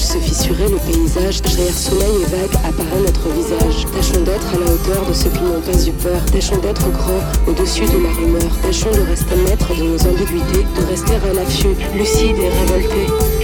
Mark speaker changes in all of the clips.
Speaker 1: se fissurait le
Speaker 2: paysage, derrière soleil et vague apparaît notre visage. Tâchons d'être à la hauteur de ceux qui n'ont pas eu peur, tâchons d'être grands au-dessus de la rumeur, tâchons de rester maîtres de nos ambiguïtés, de rester à l'affût, lucide et
Speaker 3: révolté.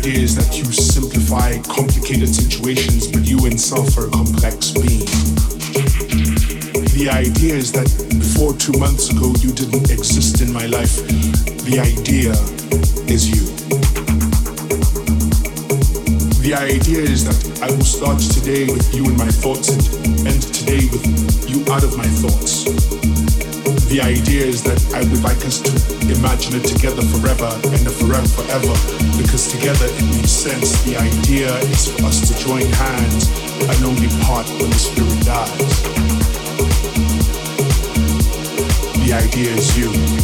Speaker 3: Idea is that you simplify complicated situations, but you itself are a complex being. The idea is that before two months ago you didn't exist in my life. The idea is you. The idea is that I will start today with you in my thoughts and end today with you out of my thoughts. The idea is that I would like us to imagine it together forever and forever forever because together it makes sense. The idea is for us to join hands and only part when the spirit dies. The idea is you.